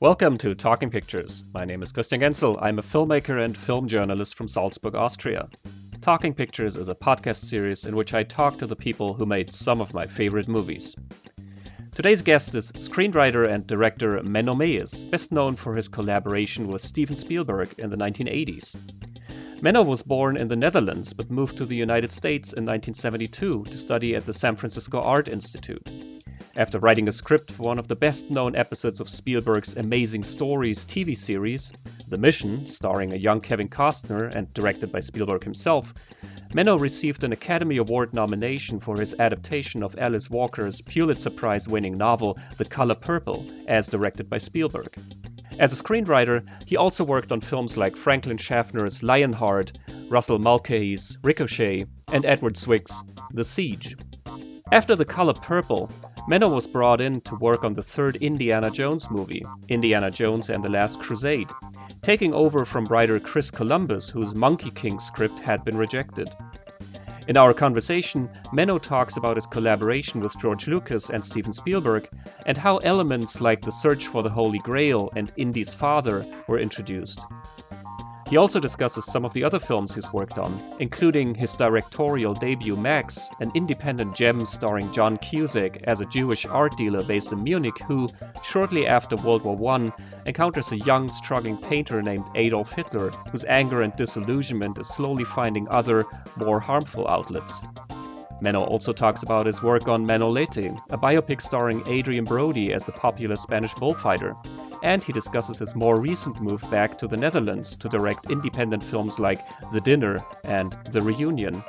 Welcome to Talking Pictures. My name is Christian Genzel. I'm a filmmaker and film journalist from Salzburg, Austria. Talking Pictures is a podcast series in which I talk to the people who made some of my favorite movies. Today's guest is screenwriter and director Menno Meyjes, best known for his collaboration with Steven Spielberg in the 1980s. Menno was born in the Netherlands but moved to the United States in 1972 to study at the San Francisco Art Institute. After writing a script for one of the best known episodes of Spielberg's Amazing Stories TV series, The Mission, starring a young Kevin Costner and directed by Spielberg himself, Menno received an Academy Award nomination for his adaptation of Alice Walker's Pulitzer Prize winning novel The Color Purple, as directed by Spielberg. As a screenwriter, he also worked on films like Franklin Schaffner's Lionheart, Russell Mulcahy's Ricochet, and Edward Zwick's The Siege. After The Color Purple, Menno was brought in to work on the third Indiana Jones movie, Indiana Jones and the Last Crusade, taking over from writer Chris Columbus, whose Monkey King script had been rejected. In our conversation, Menno talks about his collaboration with George Lucas and Steven Spielberg, and how elements like the search for the Holy Grail and Indy's father were introduced. He also discusses some of the other films he's worked on, including his directorial debut Max, an independent gem starring John Cusack as a Jewish art dealer based in Munich who, shortly after World War I, encounters a young, struggling painter named Adolf Hitler, whose anger and disillusionment is slowly finding other, more harmful outlets. Menno also talks about his work on Manolete, a biopic starring Adrien Brody as the popular Spanish bullfighter, and he discusses his more recent move back to the Netherlands to direct independent films like The Dinner and The Reunion.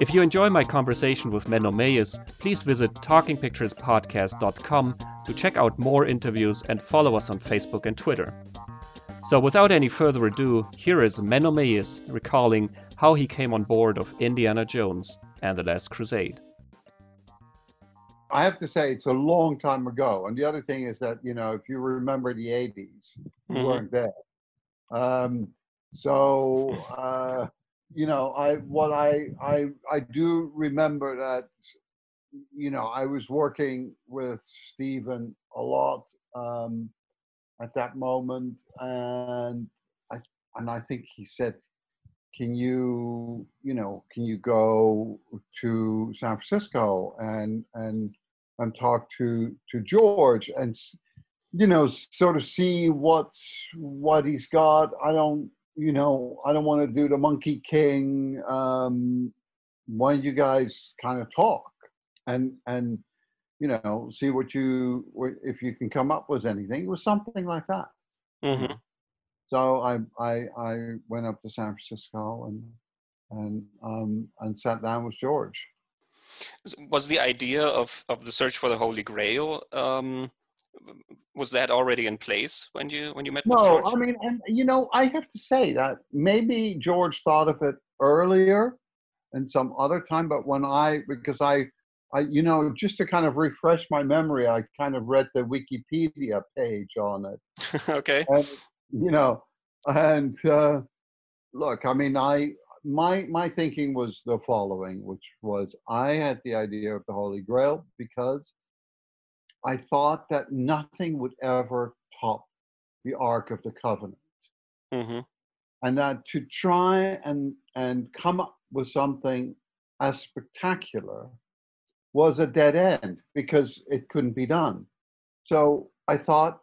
If you enjoy my conversation with Menno Meyjes, please visit talkingpicturespodcast.com to check out more interviews and follow us on Facebook and Twitter. So without any further ado, here is Menno Meyjes recalling how he came on board of Indiana Jones and the Last Crusade. I have to say it's a long time ago. And the other thing is that, you know, if you remember the 80s, you Mhm. weren't there. Um, so, uh, you know, I what I I I do remember that, you know, I was working with Steven a lot um, at that moment, and I and I think he said, "Can you, you know, can you go to San Francisco and and and talk to to George and you know sort of see what's what he's got. I don't you know I don't want to do the Monkey King. Um, why don't you guys kind of talk and and you know see what you if you can come up with anything. It was something like that. Mm-hmm. So I I I went up to San Francisco and and um and sat down with George. Was the idea of, of the search for the Holy Grail um, was that already in place when you when you met with No? I mean, and you know, I have to say that maybe George thought of it earlier and some other time, but when I, because I, I, you know, just to kind of refresh my memory, I kind of read the Wikipedia page on it, okay. and you know, and uh, look, I mean, I, my, my thinking was the following, which was I had the idea of the Holy Grail because I thought that nothing would ever top the Ark of the Covenant hmm and that to try and and come up with something as spectacular was a dead end because it couldn't be done. So I thought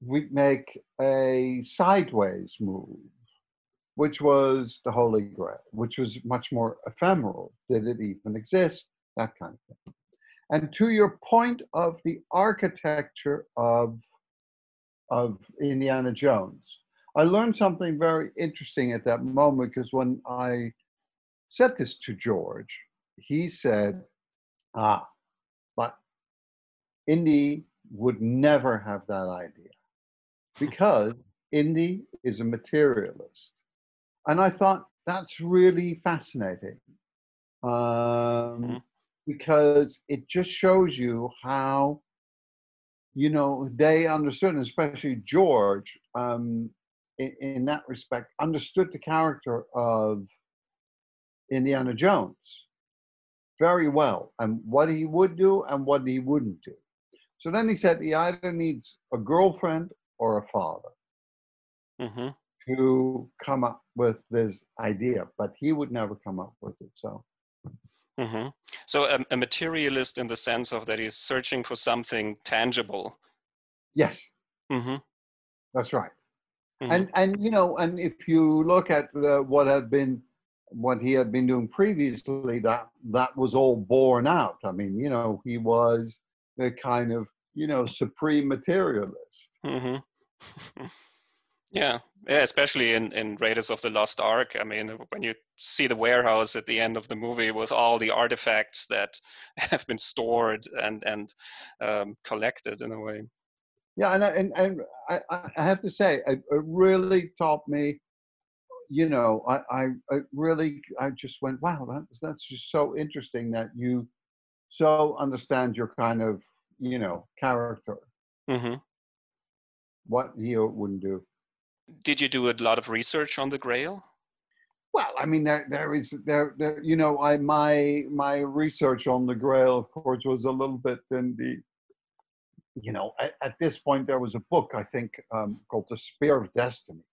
we'd make a sideways move, which was the Holy Grail, which was much more ephemeral. Did it even exist? That kind of thing. And to your point of the architecture of of Indiana Jones, I learned something very interesting at that moment because when I said this to George, he said, Ah, but Indy would never have that idea because Indy is a materialist. And I thought that's really fascinating um, Mhm. because it just shows you how, you know, they understood, and especially George, um, in, in that respect, understood the character of Indiana Jones very well and what he would do and what he wouldn't do. So then he said he either needs a girlfriend or a father hmm to come up with this idea, but he would never come up with it. So hmm So a, a materialist in the sense of that he's searching for something tangible. yes, hmm that's right. Mhm. And and you know, and if you look at uh, what had been what he had been doing previously, that that was all borne out. I mean, you know, he was the kind of you know supreme materialist. hmm yeah, yeah, especially in in Raiders of the Lost Ark. I mean, when you see the warehouse at the end of the movie with all the artifacts that have been stored and and um, collected in a way. Yeah, and I- and and I, I have to say, it, it really taught me. You know, I, I I really I just went, wow, that's that's just so interesting that you so understand your kind of you know character, hmm what he wouldn't do. Did you do a lot of research on the Grail? Well, I mean, there there is there there you know, I my my research on the Grail, of course, was a little bit in the. You know, at, at this point, there was a book I think um, called The Spear of Destiny.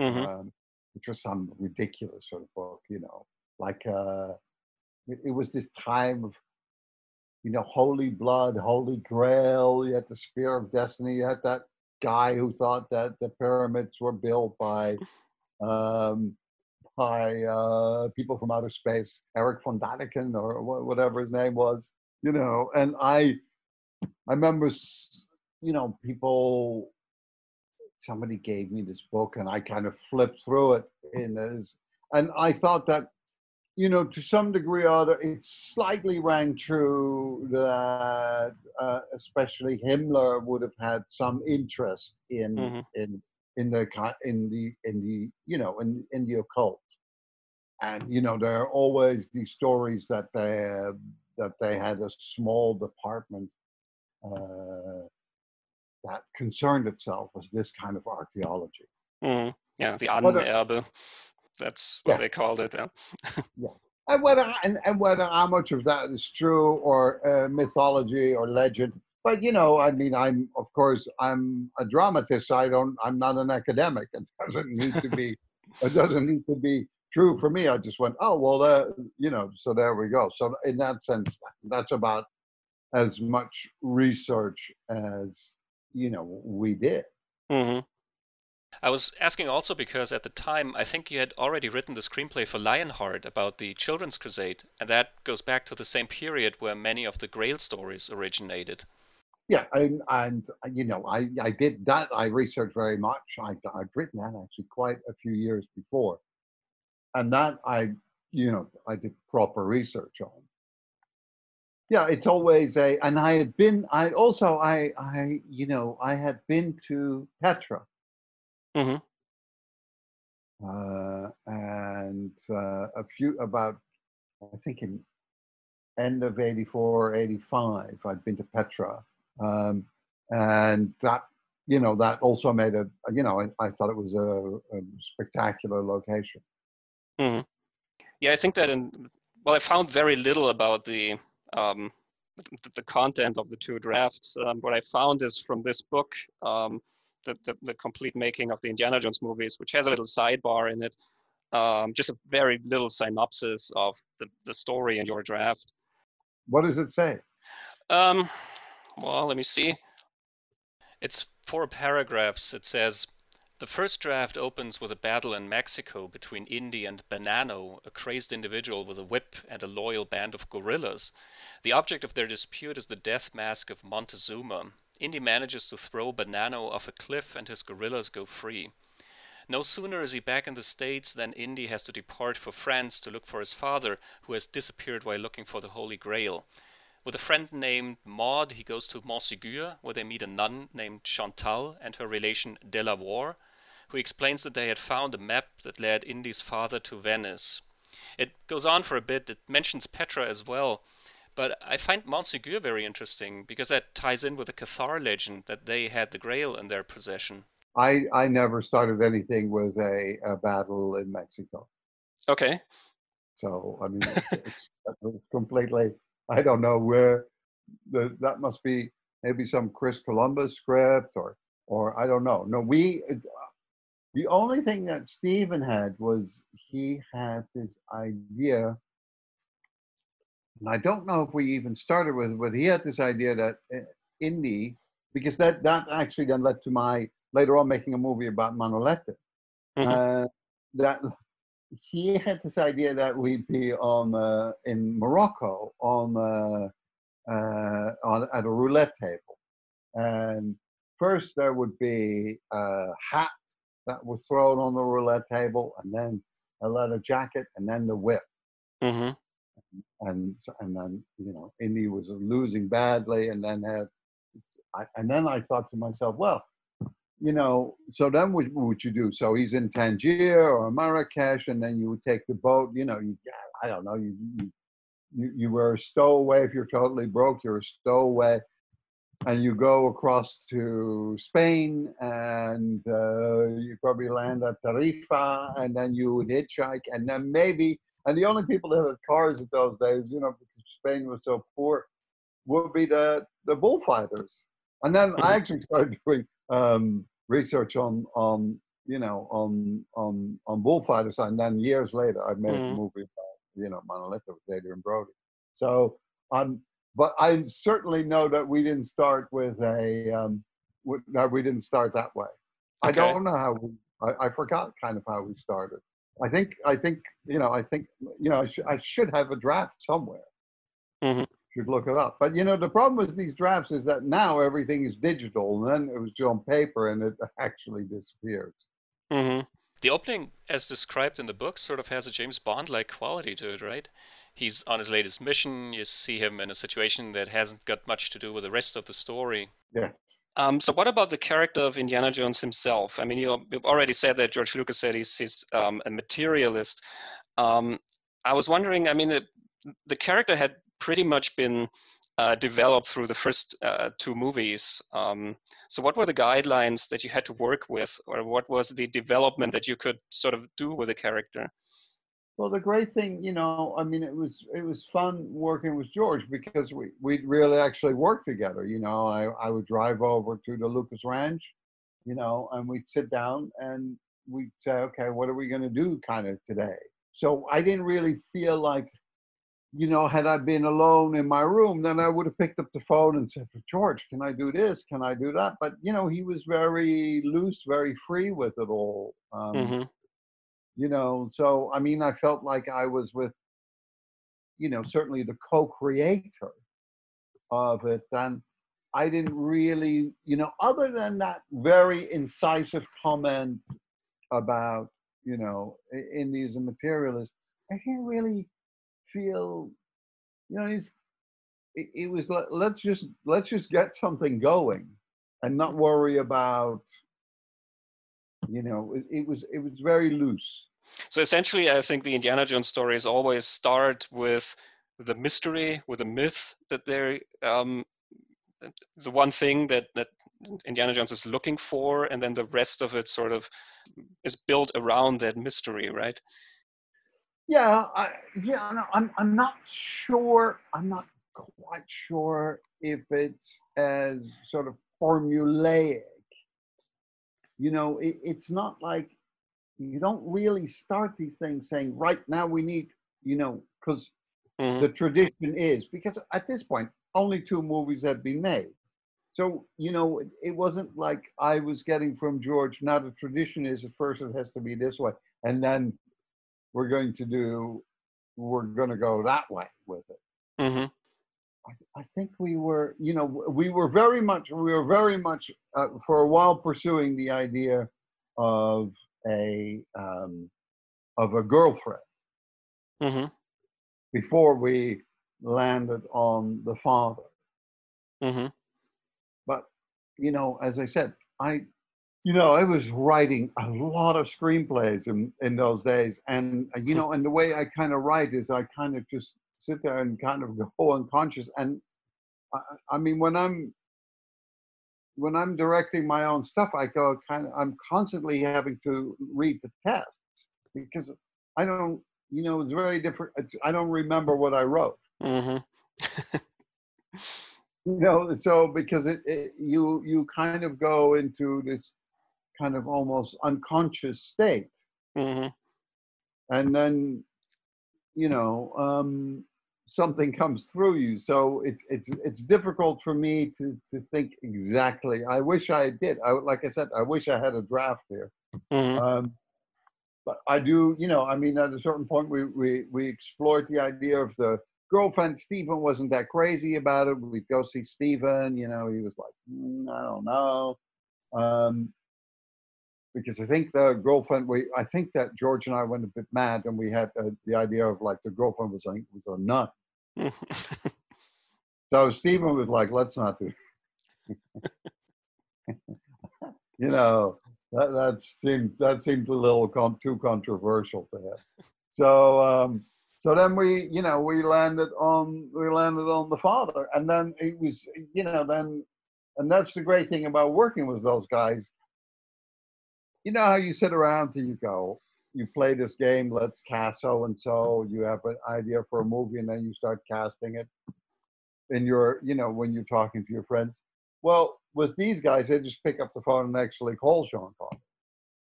hmm um, which was some ridiculous sort of book, you know, like uh, it, it was this time of, you know, holy blood, holy grail. You had the spear of destiny. You had that guy who thought that the pyramids were built by, um, by uh, people from outer space, Eric von Daniken or wha- whatever his name was, you know. And I, I remember, you know, people somebody gave me this book and I kind of flipped through it in as and I thought that you know to some degree or other it slightly rang true that uh, especially Himmler would have had some interest in Mhm. in in the in the in the you know in in the occult and you know there are always these stories that they that they had a small department uh, that concerned itself with this kind of archaeology. hmm Yeah, the What a- Ahnenerbe. That's what Yeah. they called it. Yeah. And whether and, and whether how much of that is true or uh, mythology or legend, but you know, I mean, I'm of course I'm a dramatist. So I don't. I'm not an academic. It doesn't need to be. it doesn't need to be true for me. I just went, oh well, uh, you know. So there we go. So in that sense, that's about as much research as you know we did. hmm I was asking also because at the time, I think you had already written the screenplay for Lionheart about the Children's Crusade, and that goes back to the same period where many of the Grail stories originated. Yeah, and, and you know, I, I did that. I researched very much. I, I'd written that actually quite a few years before, and that I, you know, I did proper research on. Yeah, it's always a, and I had been. I also, I, I, you know, I had been to Petra, hmm uh, and uh, a few about, I think in end of 84, 85, I'd been to Petra. Um, and that, you know, that also made a, you know, I, I thought it was a, a spectacular location. hmm Yeah, I think that in well, I found very little about the um, the, the content of the two drafts. Um, what I found is from this book, um, the, the the complete making of the Indiana Jones movies, which has a little sidebar in it, um, just a very little synopsis of the, the story in your draft. What does it say? Um, well, let me see. It's four paragraphs. It says the first draft opens with a battle in Mexico between Indy and Banano, a crazed individual with a whip and a loyal band of guerrillas. The object of their dispute is the death mask of Montezuma. Indy manages to throw Banano off a cliff and his guerrillas go free. No sooner is he back in the States than Indy has to depart for France to look for his father, who has disappeared while looking for the Holy Grail. With a friend named Maud, he goes to Montségur, where they meet a nun named Chantal and her relation Delaware, who explains that they had found a map that led Indy's father to Venice. It goes on for a bit, it mentions Petra as well, but I find Montségur very interesting because that ties in with the Cathar legend that they had the Grail in their possession. I, I never started anything with a, a battle in Mexico. Okay. So, I mean, it's, it's, it's completely, I don't know where the, that must be maybe some Chris Columbus script or, or I don't know. No, we. The only thing that Steven had was he had this idea, and I don't know if we even started with, it, but he had this idea that uh, Indy, because that that actually then led to my later on making a movie about Manolete. Mhm. Uh, that he had this idea that we'd be on uh, in Morocco on uh, uh, on at a roulette table, and first there would be a hat that was thrown on the roulette table, and then a leather jacket, and then the whip, hmm and and then you know Indy was losing badly, and then had, I, and then I thought to myself, well. You know, so then what would you do? So he's in Tangier or Marrakesh, and then you would take the boat. You know, you I don't know, you you you, you were a stowaway if you're totally broke. You're a stowaway, and you go across to Spain, and uh, you probably land at Tarifa, and then you would hitchhike, and then maybe. And the only people that had cars at those days, you know, because Spain was so poor, would be the the bullfighters. And then I actually started doing um, research on on you know on on on bullfighters, and then years later, I made a Mhm. movie about you know Manolete with Adrien Brody. So um, but I certainly know that we didn't start with a um, w- that we didn't start that way. I don't know how we. I, I forgot kind of how we started. I think I think you know I think you know I, sh- I should have a draft somewhere. Mhm. Should look it up. But you know the problem with these drafts is that now everything is digital, and then it was just on paper, and it actually disappears. hmm The opening, as described in the book, sort of has a James Bond-like quality to it, right? He's on his latest mission. You see him in a situation that hasn't got much to do with the rest of the story. Yeah. Um, so what about the character of Indiana Jones himself? I mean, you, you've already said that George Lucas said he's, he's um, a materialist. Um, I was wondering, I mean, the, the character had pretty much been uh, developed through the first uh, two movies. Um, so what were the guidelines that you had to work with, or what was the development that you could sort of do with the character? Well, the great thing, you know, I mean, it was it was fun working with George because we we really actually worked together. You know, I I would drive over to the Lucas Ranch, you know, and we'd sit down and we'd say, okay, what are we going to do, kind of today. So I didn't really feel like, you know, had I been alone in my room, then I would have picked up the phone and said, George, can I do this? Can I do that? But you know, he was very loose, very free with it all. Um, hmm you know so i mean i felt like i was with you know certainly the co-creator of it and i didn't really you know other than that very incisive comment about you know Indy's and materialists i didn't really feel you know he's it, it was let, let's just let's just get something going and not worry about you know it, it was it was very loose So essentially, I think the Indiana Jones stories always start with the mystery, with a myth that they're um, the one thing that that Indiana Jones is looking for, and then the rest of it sort of is built around that mystery, right? Yeah, I, yeah, no, I'm I'm not sure. I'm not quite sure if it's as sort of formulaic. You know, it, it's not like you don't really start these things saying, right now we need, you know, because Mhm. the tradition is because at this point only two movies had been made. So you know, it, it wasn't like I was getting from George. Now the tradition is at first it has to be this way, and then we're going to do, we're going to go that way with it. hmm I, I think we were, you know, we were very much, we were very much uh, for a while pursuing the idea of a um, of a girlfriend. Hmm before we landed on the father. hmm But you know, as I said, I, you know, I was writing a lot of screenplays in in those days, and uh, you know, and the way I kind of write is I kind of just sit there and kind of go unconscious. And I, I mean, when I'm when I'm directing my own stuff, I go kind of I'm constantly having to read the text because I don't, you know, it's very different. It's, I don't remember what I wrote. hmm you know, so because it, it you you kind of go into this kind of almost unconscious state, hmm and then you know um, something comes through you. So it's it's it's difficult for me to to think exactly. I wish I did. I like I said, I wish I had a draft here. hmm Um, but I do, you know, I mean, at a certain point, we we we explored the idea of the girlfriend. Steven wasn't that crazy about it. We'd go see Steven. You know, he was like, "Mm, I don't know, um, because I think the girlfriend. We I think that George and I went a bit mad, and we had uh, the idea of like the girlfriend was a was a nut. So Steven was like, let's not do. you know, that that seemed that seemed a little too controversial to him. So um, so then we, you know, we landed on we landed on the father, and then it was, you know, then, and that's the great thing about working with those guys. You know how you sit around till you go, you play this game, let's cast so and so. You have an idea for a movie, and then you start casting it. And you're, you know, when you're talking to your friends. Well, with these guys, they just pick up the phone and actually call Sean Connery.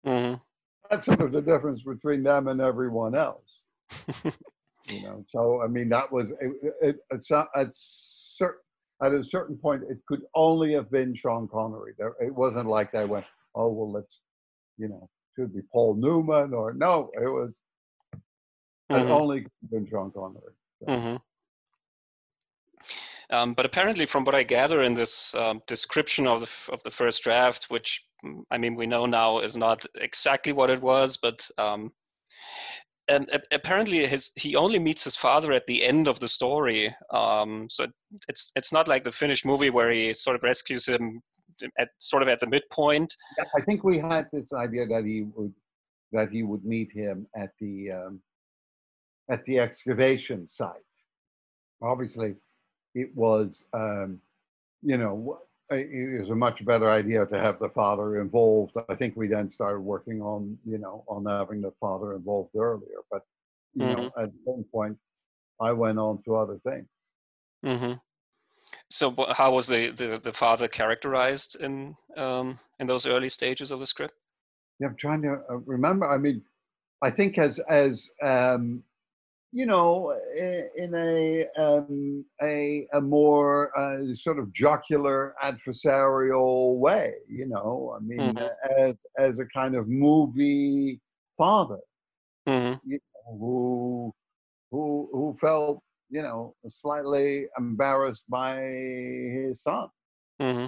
hmm That's sort of the difference between them and everyone else. You know, so I mean, that was it, it, it's not, at cer- at a certain point, it could only have been Sean Connery. There, it wasn't like they went, oh well, let's, you know, should be Paul Newman or no, it was Mhm. only been Sean Connery. hmm Um, but apparently, from what I gather in this um, description of the f- of the first draft, which mm, I mean we know now is not exactly what it was, but um, and apparently his he only meets his father at the end of the story. Um, so it, it's it's not like the finished movie where he sort of rescues him at sort of at the midpoint. Yeah, I think we had this idea that he would that he would meet him at the um, at the excavation site. Obviously, it was um, you know it it was a much better idea to have the father involved. I think we then started working on you know on having the father involved earlier, but you know at one point I went on to other things. hmm So how was the, the, the father characterized in um, in those early stages of the script? Yeah, I'm trying to uh, remember. I mean, I think as as um, you know, in a um, a a more uh, sort of jocular adversarial way. You know, I mean, Mhm. uh, as as a kind of movie father hmm who who who felt you know slightly embarrassed by his son. hmm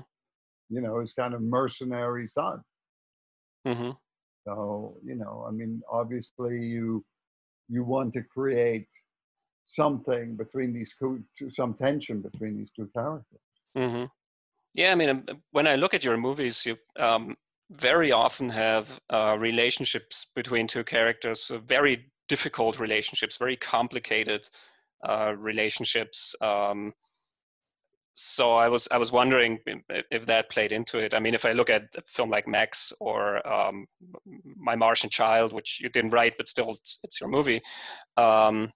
You know, his kind of mercenary son. hmm So, you know, I mean, obviously you you want to create something between these two, some tension between these two characters. hmm Yeah, I mean, um, when I look at your movies, you um, very often have uh, relationships between two characters, very difficult relationships, very complicated uh, relationships. Um, so I was I was wondering if that played into it. I mean, if I look at a film like Max or um, My Martian Child, which you didn't write, but still it's, it's your movie, um,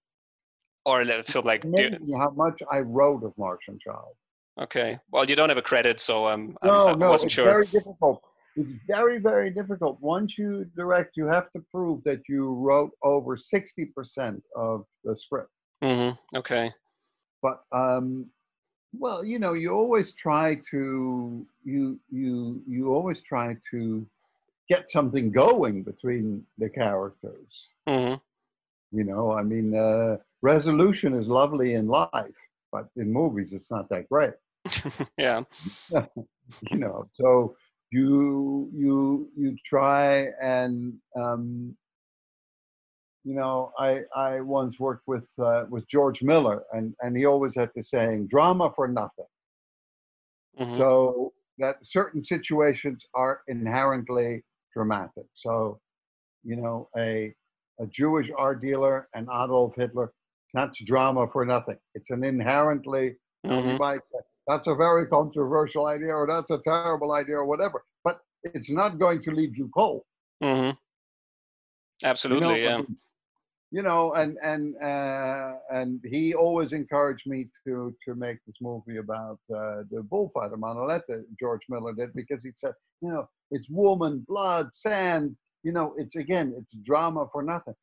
or a film like how much I wrote of Martian Child. Okay. Well, you don't have a credit, so um, I'm- No, I no, wasn't it's sure. very difficult. It's very, very difficult. Once you direct, you have to prove that you wrote over 60% of the script. Hmm Okay. but um well you know you always try to you you you always try to get something going between the characters Mm-hmm. you know i mean uh resolution is lovely in life but in movies it's not that great yeah. you know so you you you try and um you know i i once worked with uh, with george miller and and he always had the saying drama for nothing. Hmm so that certain situations are inherently dramatic. So you know a a jewish art dealer and adolf hitler that's drama for nothing. It's an inherently now, we hmm might that's a very controversial idea or that's a terrible idea or whatever but it's not going to leave you cold. Hmm you know Absolutely. Yeah. You know, and and uh, and he always encouraged me to to make this movie about uh, the bullfighter Manolete. George Miller did because he said, you know, it's woman, blood, sand. You know, it's again, it's drama for nothing.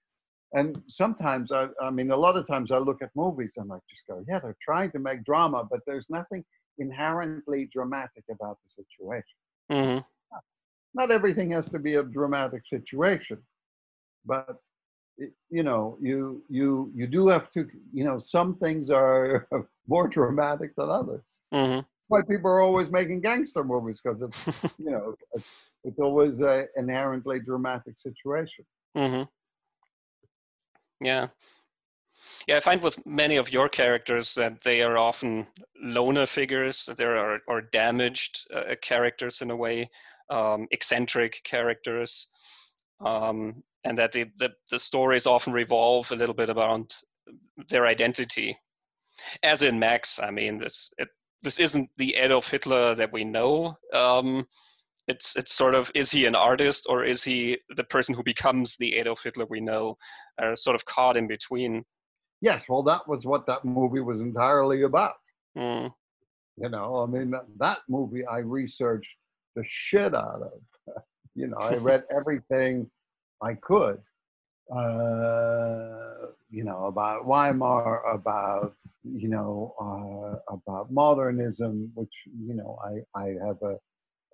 And sometimes I, I mean, a lot of times I look at movies and I just go, yeah, they're trying to make drama, but there's nothing inherently dramatic about the situation. Mm-hmm. Not everything has to be a dramatic situation, but you know, you you you do have to, you know, some things are more dramatic than others. Mm-hmm. That's why people are always making gangster movies because it's, you know, it's, it's always an inherently dramatic situation. Mm-hmm. Yeah. Yeah, I find with many of your characters that they are often loner figures. That there are or damaged uh, characters in a way, um, eccentric characters, um, and that the, the the stories often revolve a little bit around their identity. As in Max, I mean this it, this isn't the Adolf Hitler that we know. Um, it's it's sort of is he an artist or is he the person who becomes the Adolf Hitler we know, uh, sort of caught in between. Yes, well, that was what that movie was entirely about. Mm. You know, I mean, that movie I researched the shit out of. you know, I read everything I could. Uh, you know, about Weimar, about you know, uh, about modernism, which you know, I I have a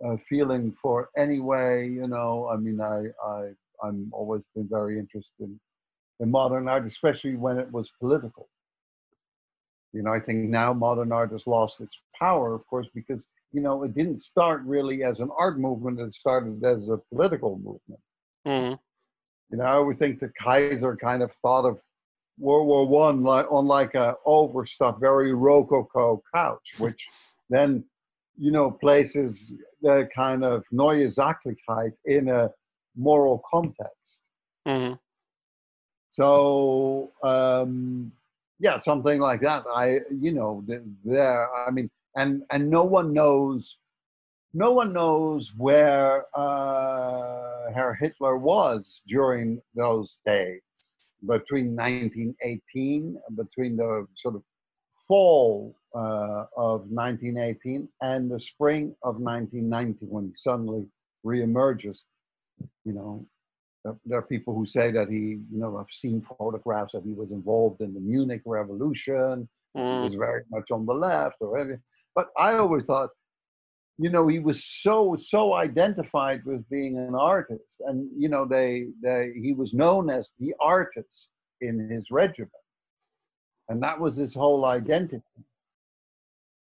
uh, feeling for anyway. You know, I mean, I I I'm always been very interested in modern art, especially when it was political. You know, I think now modern art has lost its power, of course, because you know it didn't start really as an art movement; it started as a political movement. Mm. You know, I would think the Kaiser kind of thought of World War One like on like a overstuffed, very rococo couch, which then you know, places the kind of neue Sachlichkeit in a moral context. Mm-hmm. So, um, yeah, something like that. I, you know, there. I mean, and and no one knows, no one knows where uh, Herr Hitler was during those days between 1918, between the sort of fall uh, of 1918 and the spring of 1990 when he suddenly reemerges. You know, there are people who say that he, you know, I've seen photographs that he was involved in the Munich Revolution. Mm. He was very much on the left or anything. But I always thought, you know, he was so so identified with being an artist, and you know, they they he was known as the artist in his regiment and that was his whole identity.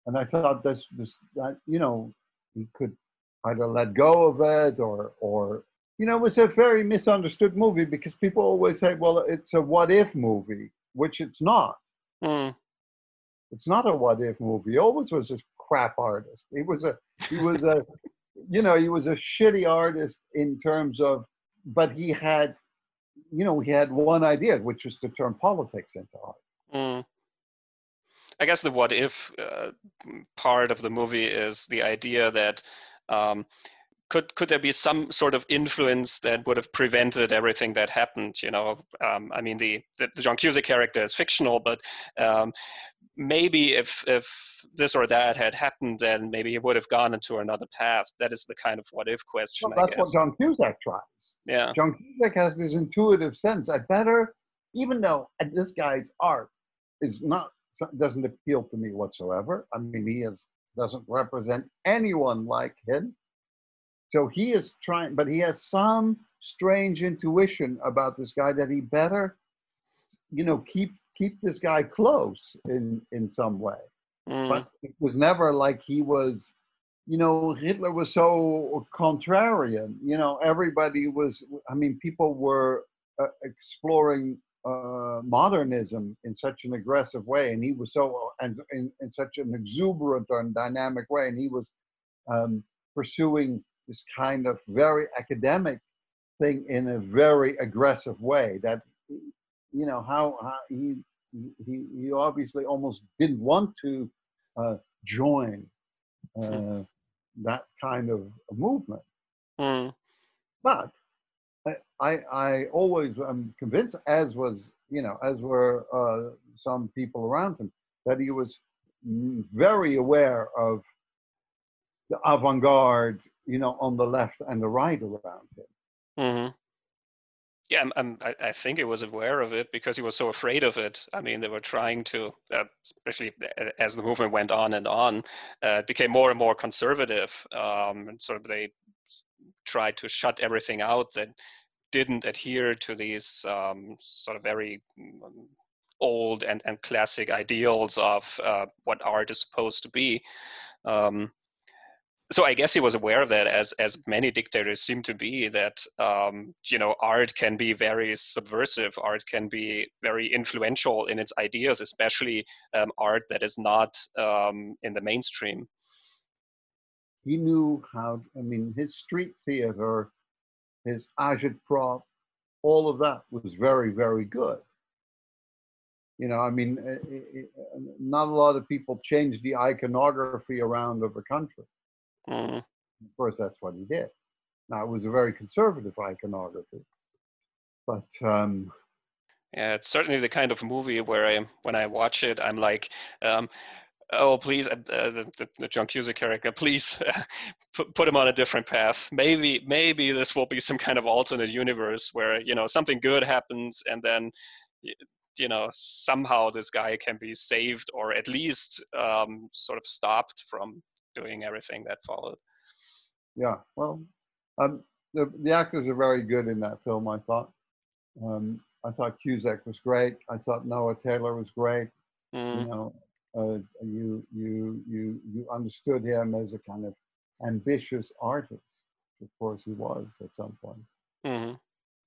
And I thought this, was that you know, he could either let go of it or, or, you know, it was a very misunderstood movie because people always say, well, it's a what if movie, which it's not. Mm. It's not a what if movie. Always was a crap artist. He was a, he was a, you know, he was a shitty artist in terms of, but he had, you know, he had one idea, which was to turn politics into art. Mm. I guess the what if uh, part of the movie is the idea that um, could could there be some sort of influence that would have prevented everything that happened? You know, um, I mean, the, the, John Cusack character is fictional, but um, maybe if if this or that had happened, then maybe he would have gone into another path. That is the kind of what if question. Well, that's what John Cusack tries. Yeah, John Cusack has this intuitive sense. I better, even though uh, this guy's art is not doesn't appeal to me whatsoever. I mean, he is doesn't represent anyone like him. So he is trying, but he has some strange intuition about this guy that he better, you know, keep keep this guy close in in some way. Mm. But it was never like he was, you know, Hitler was so contrarian. You know, everybody was. I mean, people were uh, exploring uh, modernism in such an aggressive way, and he was so and in, in such an exuberant and dynamic way, and he was um, pursuing this kind of very academic thing in a very aggressive way. That you know how, how he, he he obviously almost didn't want to uh, join uh, that kind of movement, mm. but I, I always am convinced, as was, you know, as were uh, some people around him, that he was very aware of the avant-garde, you know, on the left and the right around him. Mm-hmm. Yeah, and I, think he was aware of it because he was so afraid of it. I mean, they were trying to, uh, especially as the movement went on and on, uh, it became more and more conservative. Um, and sort of they tried to shut everything out that didn't adhere to these um, sort of very mm, old and, and classic ideals of uh, what art is supposed to be. Um, so I guess he was aware of that, as as many dictators seem to be. That um, you know, art can be very subversive. Art can be very influential in its ideas, especially um, art that is not um, in the mainstream. He knew how. I mean, his street theater, his agitprop, all of that was very, very good. You know, I mean, it, it, not a lot of people changed the iconography around of a country Mm. Of course, that's what he did. Now, it was a very conservative iconography, but um, yeah, it's certainly the kind of movie where I, when I watch it, I'm like, um, oh, please, uh, the, the, the, John Cusack character, please uh, put, put him on a different path. Maybe, maybe this will be some kind of alternate universe where, you know, something good happens and then, you know, somehow this guy can be saved or at least um, sort of stopped from doing everything that followed. Yeah, well, um, the the actors are very good in that film. I thought. Um, I thought Cusack was great. I thought Noah Taylor was great. Mm. You know, uh, you you you you understood him as a kind of ambitious artist. Of course, he was at some point. Mm-hmm.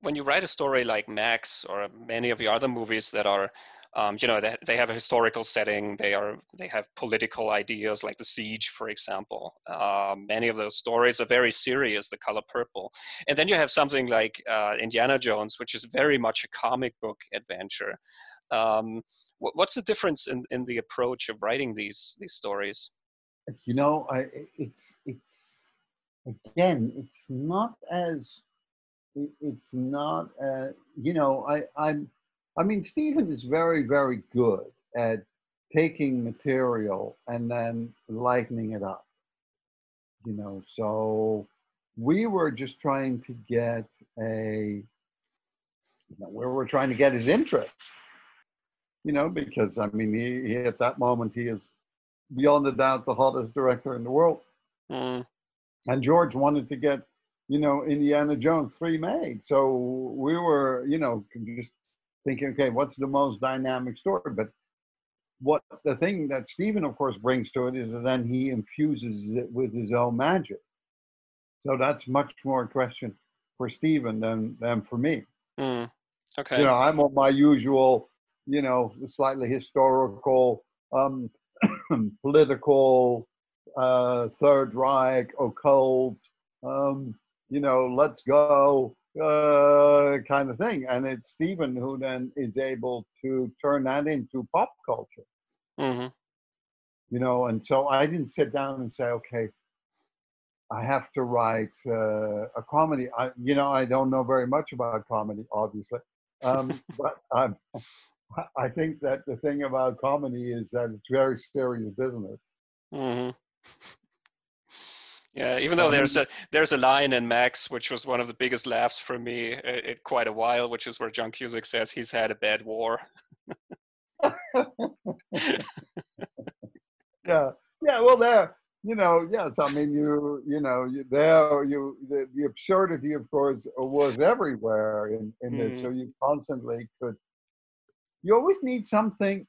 When you write a story like Max or many of the other movies that are um, you know they, they have a historical setting they are they have political ideas like the siege for example. Um, many of those stories are very serious the color purple. And then you have something like uh, indiana jones which is very much a comic book adventure. Um, what's the difference in, in the approach of writing these these stories? You know I, it's it's again it's not as it's not uh, you know i i'm I mean, Steven is very, very good at taking material and then lightening it up. You know, so we were just trying to get a, you know, we were trying to get his interest. You know, because I mean, he, he at that moment he is beyond a doubt the hottest director in the world. Mm. And George wanted to get, you know, Indiana Jones three made. So we were, you know, just thinking, okay, what's the most dynamic story? But what the thing that Steven, of course, brings to it is that then he infuses it with his own magic. So that's much more a question for Steven than than for me. Mm, okay. You know, I'm on my usual, you know, slightly historical, um, political, uh, Third Reich, occult, um, you know, let's go, uh, kind of thing. And it's Steven who then is able to turn that into pop culture. Mm-hmm. You know, and so I didn't sit down and say, okay, I have to write uh, a comedy. I, you know, I don't know very much about comedy, obviously, um, but I'm, I think that the thing about comedy is that it's very serious business. Mm-hmm. Yeah, even though there's a there's a line in Max which was one of the biggest laughs for me in quite a while, which is where John Cusack says he's had a bad war. yeah, yeah. Well, there, you know, yes. I mean, you, you know, you, there, you, the, the absurdity, of course, was everywhere in in mm. this. So mm-hmm. you constantly could. You always need something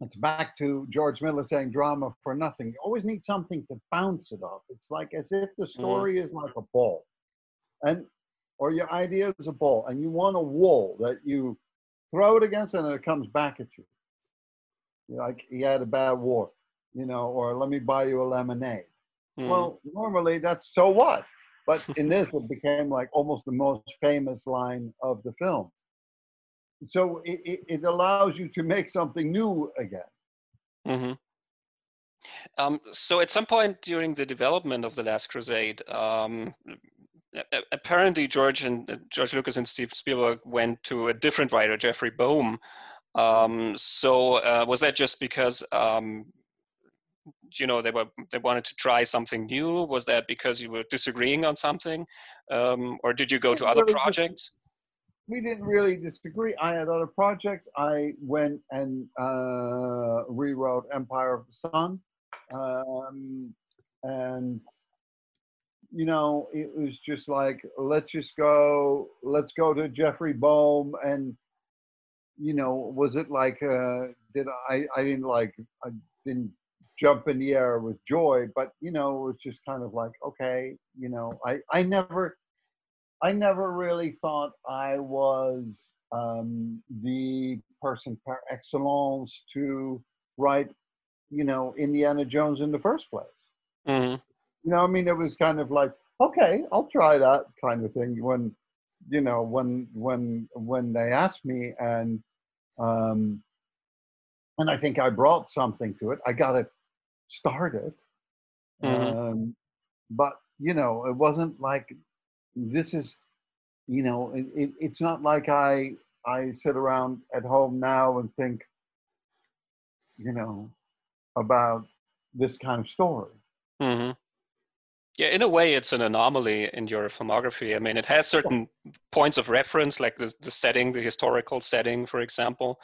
it's back to George Miller saying drama for nothing. You always need something to bounce it off. It's like as if the mm-hmm. story mm. is like a ball, and or your idea is a ball, and you want a wall that you throw it against, and it comes back at you. You're like he had a bad war, you know, or let me buy you a lemonade. Mm. Well, normally that's so what, but in this it became like almost the most famous line of the film so it, it, it, allows you to make something new again. Mm-hmm. Um, so at some point during the development of the Last Crusade, um, apparently George and uh, George Lucas and Steve Spielberg went to a different writer, Jeffrey Boam. Um, so uh, was that just because um, you know they were they wanted to try something new? Was that because you were disagreeing on something, um, or did you go to other projects? We didn't really disagree. I had other projects. I went and uh, rewrote Empire of the Sun, um, and you know, it was just like, let's just go, let's go to Jeffrey Boam. And, you know, was it like, uh, did I, I didn't like, I didn't jump in the air with joy, but, you know, it was just kind of like, okay, you know, I, I never, I never really thought I was um, the person par excellence to write, you know, Indiana Jones in the first place. Mm-hmm. You know, I mean, it was kind of like, okay, I'll try that kind of thing. When, you know, when when when they asked me, and um, and I think I brought something to it. I got it started, mm-hmm. um, but you know, it wasn't like this is, you know, it, it, it's not like I I sit around at home now and think, you know, about this kind of story. Mm-hmm. Yeah, in a way, it's an anomaly in your filmography. I mean, it has certain points of reference, like the, the setting, the historical setting, for example.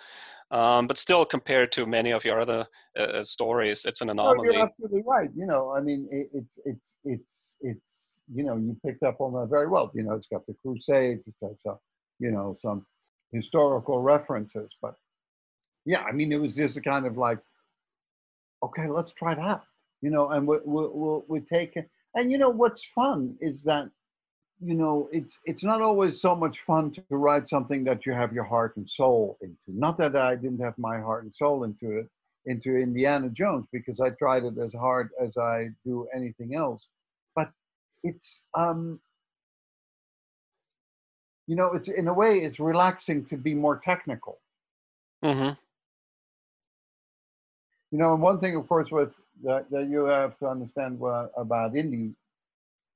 Um, but still, compared to many of your other uh, uh stories, it's an anomaly. you're absolutely right. You know, I mean, it, it's it's it's it's you know, you picked up on that very well. You know, it's got the Crusades. It's got some, you know, some historical references. But yeah, I mean, it was just a kind of like, okay, let's try that. You know, and we we we we take it and you know what's fun is that you know it's it's not always so much fun to write something that you have your heart and soul into not that i didn't have my heart and soul into it into indiana jones because i tried it as hard as i do anything else it's um you know it's in a way it's relaxing to be more technical mm-hmm. you know and one thing of course with that, that you have to understand what, about Indy,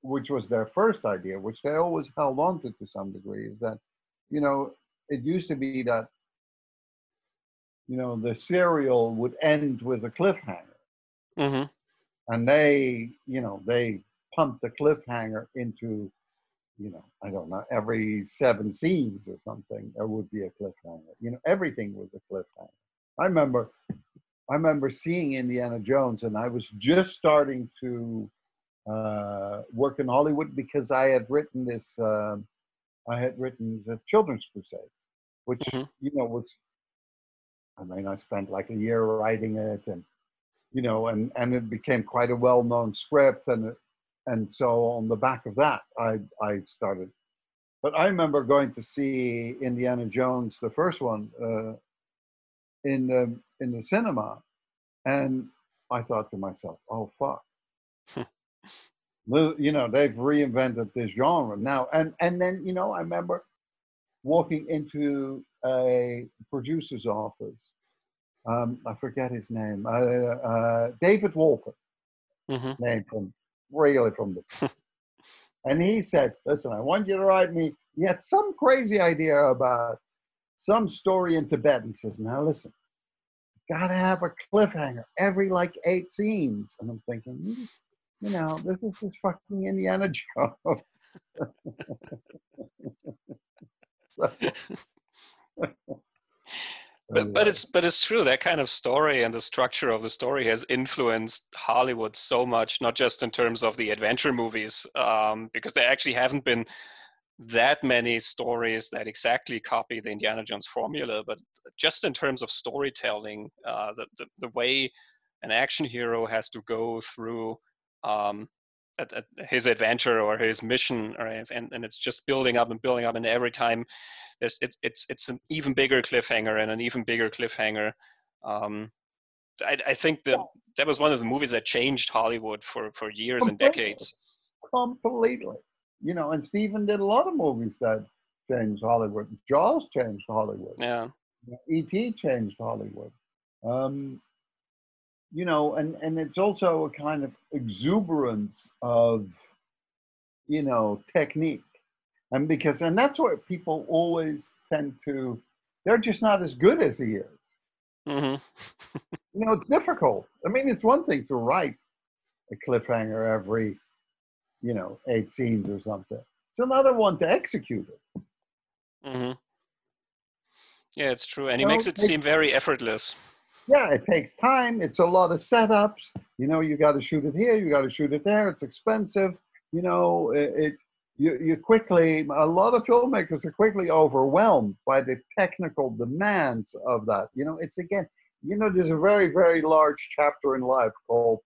which was their first idea, which they always held on to to some degree, is that, you know, it used to be that, you know, the serial would end with a cliffhanger. Mm-hmm. And they, you know, they pumped the cliffhanger into, you know, I don't know, every seven scenes or something, there would be a cliffhanger. You know, everything was a cliffhanger. I remember I remember seeing Indiana Jones, and I was just starting to uh, work in Hollywood because I had written this. Uh, I had written the Children's Crusade, which mm-hmm. you know was. I mean, I spent like a year writing it, and you know, and and it became quite a well-known script, and and so on the back of that, I I started. But I remember going to see Indiana Jones, the first one, uh, in the in the cinema, and I thought to myself, "Oh fuck." you know they've reinvented this genre now. And and then you know i remember walking into a producer's office. Um, i forget his name. Uh, uh, david wolper mm-hmm. name from really from the and he said listen i want you to write me he had some crazy idea about some story in tibet he says now listen gotta have a cliffhanger every like eight scenes. And I'm thinking, you know, this is this fucking Indiana Jones. but but it's but it's true that kind of story and the structure of the story has influenced Hollywood so much, not just in terms of the adventure movies, um, because there actually haven't been that many stories that exactly copy the Indiana Jones formula, but just in terms of storytelling, uh, the, the, the way an action hero has to go through um, at, at his adventure or his mission, and and it's just building up and building up, and every time it's it's it's an even bigger cliffhanger and an even bigger cliffhanger. Um, I, I think that that was one of the movies that changed Hollywood for for years Completely. and decades. Completely you know, and Steven did a lot of movies that changed Hollywood. Jaws changed Hollywood. Yeah. E.T. changed Hollywood. Um, you know, and, and it's also a kind of exuberance of you know, technique. And because, and that's what people always tend to, they're just not as good as he is. Mm-hmm. You know, it's difficult. I mean, it's one thing to write a cliffhanger every, you know, eight scenes or something. It's another one to execute it. Mm-hmm. Yeah, it's true, and he Well, makes it seem very effortless. Yeah, it takes time. It's a lot of setups. You know, you got to shoot it here, you got to shoot it there. It's expensive. You know, it, it you you quickly. A lot of filmmakers are quickly overwhelmed by the technical demands of that. You know, it's again. You know, there's a very very large chapter in life called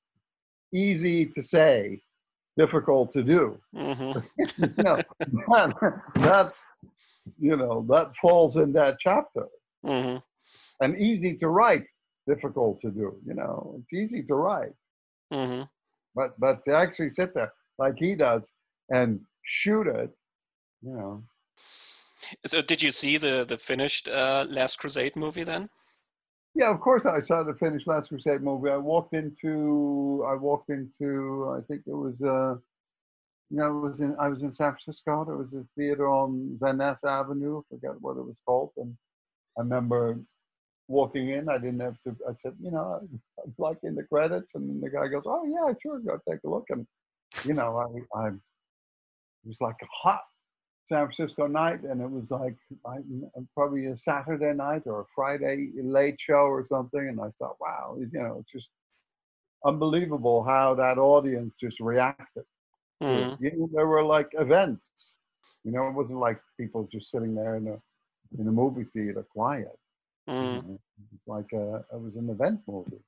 "easy to say, difficult to do." hmm you know, that, that's you know that falls in that chapter. hmm And easy to write, difficult to do. You know, it's easy to write, hmm but but to actually sit there like he does and shoot it, you know. So, did you see the the finished uh, Last Crusade movie then? Yeah, of course I saw the finished Last Crusade movie. I walked into I walked into I think it was uh you know, it was in I was in San Francisco. There was a theater on Van Ness Avenue, I forget what it was called. And I remember walking in, I didn't have to I said, you know, I'd like in the credits and the guy goes, Oh yeah, sure, go take a look. And you know, I I it was like a hot San Francisco night, and it was like I, probably a Saturday night or a Friday late show or something. And I thought, wow, you know, it's just unbelievable how that audience just reacted. to it. hmm You know, there were like events. You know, it wasn't like people just sitting there in a in a movie theater quiet. Hmm. It's like a, it was an event movie.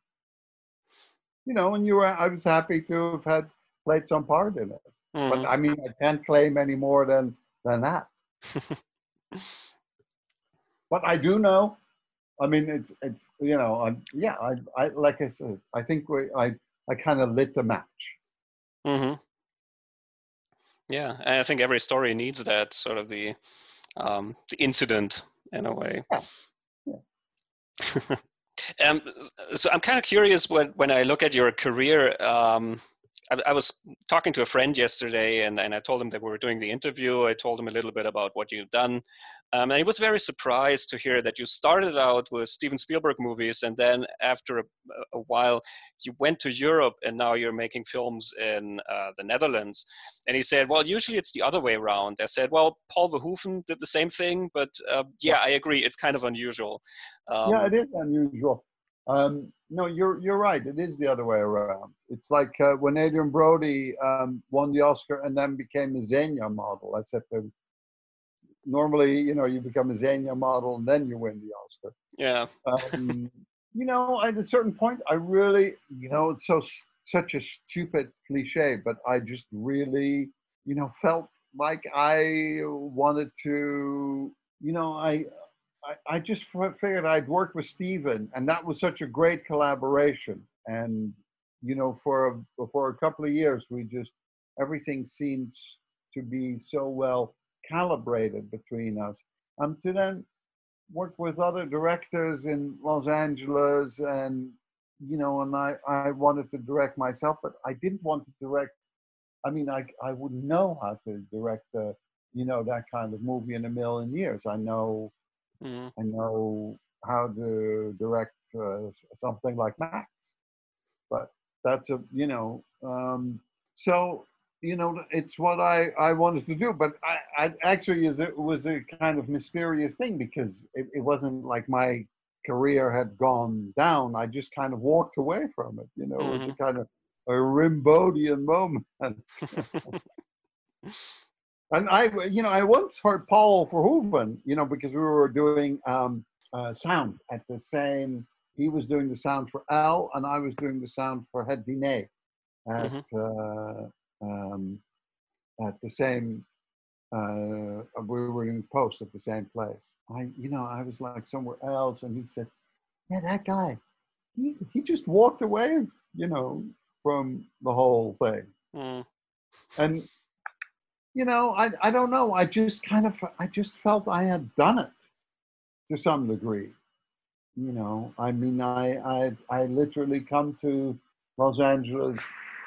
You know, and you were I was happy to have had played some part in it. But hmm I mean, I can't claim any more than than that. But I do know. I mean, it's it's you know, I'm, yeah, I I like I said, I think we I I kind of lit the match. hmm Yeah, and I think every story needs that sort of the um, the incident in a way. Yeah, um, so I'm kind of curious when when I look at your career. Um, I, I was talking to a friend yesterday, and, and I told him that we were doing the interview. I told him a little bit about what you've done, um, and he was very surprised to hear that you started out with Steven Spielberg movies, and then after a, a while, you went to Europe, and now you're making films in uh, the Netherlands. And he said, "Well, usually it's the other way around." I said, "Well, Paul Verhoeven did the same thing, but uh, yeah, I agree. It's kind of unusual." Um, yeah, it is unusual. Um, no, you're you're right. It is the other way around. It's like uh, when Adrien Brody um, won the Oscar and then became a Zegna model. I said to normally, you know, you become a Zegna model and then you win the Oscar. yeah. um, you know, at a certain point, I really, you know, it's so such a stupid cliche, but I just really, you know, felt like I wanted to, you know, I, I, I just figured I'd work with Steven, and that was such a great collaboration. And you know, for a, for a couple of years, we just everything seems to be so well calibrated between us. Um, to then work with other directors in Los Angeles and you know and I, I wanted to direct myself but I didn't want to direct I mean I, I wouldn't know how to direct a, you know that kind of movie in a million years I know Mhm. I know how to direct uh, something like Max but that's a you know um, so you know it's what I, I wanted to do but I, I actually is it was a kind of mysterious thing because it, it wasn't like my career had gone down. I just kind of walked away from it you know it was a kind of a Rimbaudian moment. And I you know I once heard Paul Verhoeven you know because we were doing um, uh, sound at the same he was doing the sound for Al and I was doing the sound for Het Diner at uh, um, at the same uh, we were in post at the same place. I you know I was like somewhere else and he said, yeah that guy he he just walked away you know from the whole thing Mm. and you know I I don't know I just kind of I just felt I had done it to some degree you know i mean i i i literally come to los angeles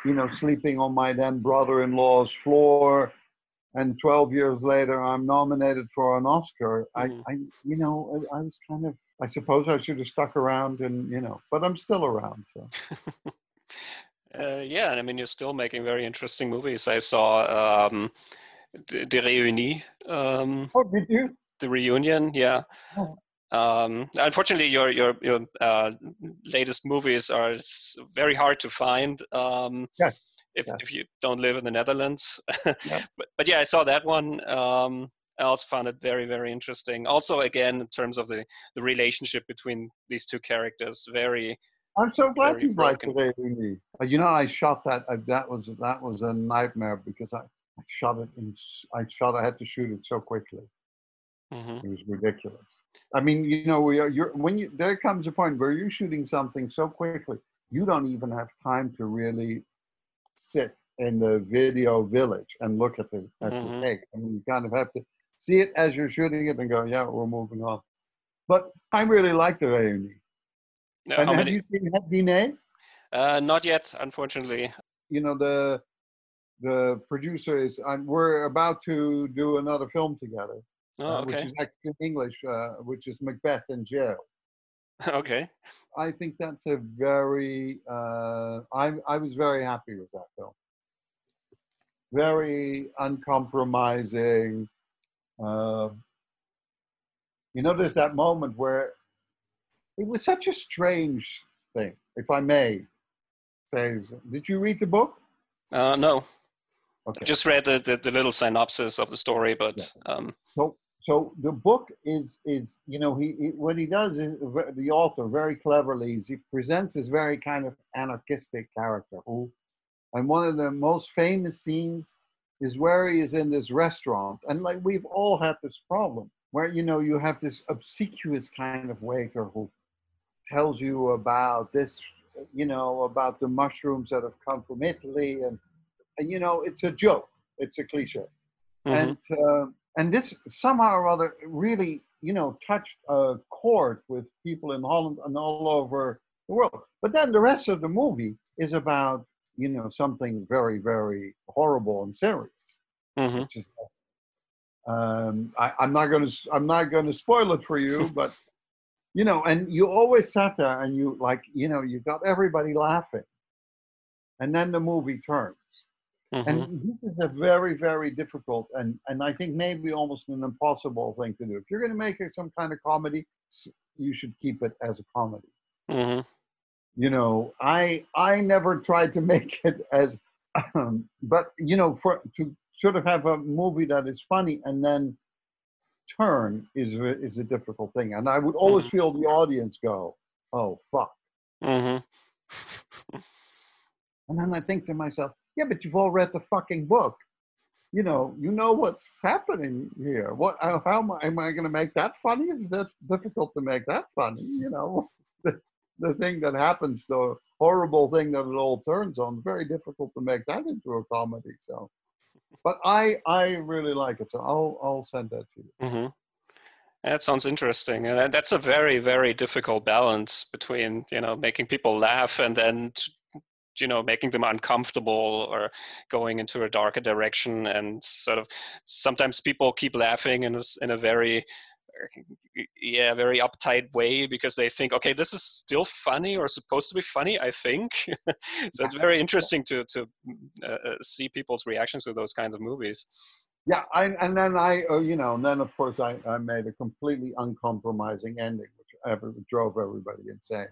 you know sleeping on my then brother-in-law's floor and 12 years later I'm nominated for an Oscar. Mhm. I, I, you know, I, I was kind of, I suppose I should have stuck around and, you know, but I'm still around. So Uh, yeah, and I mean, you're still making very interesting movies. I saw um, De, De Reünie, um, oh, did you? the reunion. Yeah. Oh. Um, unfortunately, your your your uh, latest movies are very hard to find. Um, Yes. If, Yeah. if you don't live in the Netherlands, Yeah. but but yeah, I saw that one. Um, I also found it very very interesting. Also, again, in terms of the the relationship between these two characters, very I'm so glad Very you liked broken. the Reünie. Uh, You know, I shot that. Uh, that was that was a nightmare because I, I shot it in. I shot. I had to shoot it so quickly. Mhm, It was ridiculous. I mean, you know, we are, you're when you there comes a point where you're shooting something so quickly, you don't even have time to really sit in the video village and look at the at Mhm. the take. I mean, you kind of have to see it as you're shooting it and go, yeah, we're moving on. But I really like the Reünie. Now, And how have many? you seen Dine? Uh, not yet, unfortunately. you know the the producer is I'm, we're about to do another film together Oh, uh, which is actually in english uh, which is macbeth in jail. Okay. i think that's a very uh, I, I was very happy with that film. Very uncompromising you know there's that moment where it was such a strange thing if i may say did you read the book? Uh, no, okay. I just read the, the, the little synopsis of the story, but um, So, so the book is is you know he, he what he does is the author very cleverly is he presents this very kind of anarchistic character who, and one of the most famous scenes is where he is in this restaurant. And like we've all had this problem where you know you have this obsequious kind of waiter who tells you about this you know about the mushrooms that have come from Italy. And and you know it's a joke. It's a cliche. Mhm, and uh, and this somehow or other really you know touched a chord with people in Holland and all over the world. But then the rest of the movie is about you know something very very horrible and serious, mhm. which is. Um, I, I'm not going to. I'm not going to spoil it for you, but you know, and you always sat there and you like, you know, you got everybody laughing, and then the movie turns. Mhm. And this is a very, very difficult and, and I think maybe almost an impossible thing to do. If you're going to make it some kind of comedy, you should keep it as a comedy. Mhm. You know, I I never tried to make it as, um, but you know, for to sort of have a movie that is funny and then turn is a- is a difficult thing. And I would always Mhm. feel the audience go, "Oh fuck," Mhm. and then I think to myself, "Yeah, but you've all read the fucking book." you know, you know what's happening here. What? How am I, am I going to make that funny? It's that difficult to make that funny. You know, the, the thing that happens, the horrible thing that it all turns on, very difficult to make that into a comedy. So, but I I really like it. So I'll I'll send that to you. Mhm. That sounds interesting, and that's a very, very difficult balance between you know making people laugh and then you know making them uncomfortable or going into a darker direction, and sort of sometimes people keep laughing in a, in a very uh, yeah very uptight way because they think okay this is still funny or supposed to be funny i think. So it's very interesting to to uh, uh, see people's reactions to those kinds of movies. Yeah, I, and then I, uh, you know, and then of course I, I made a completely uncompromising ending, which ever drove everybody insane.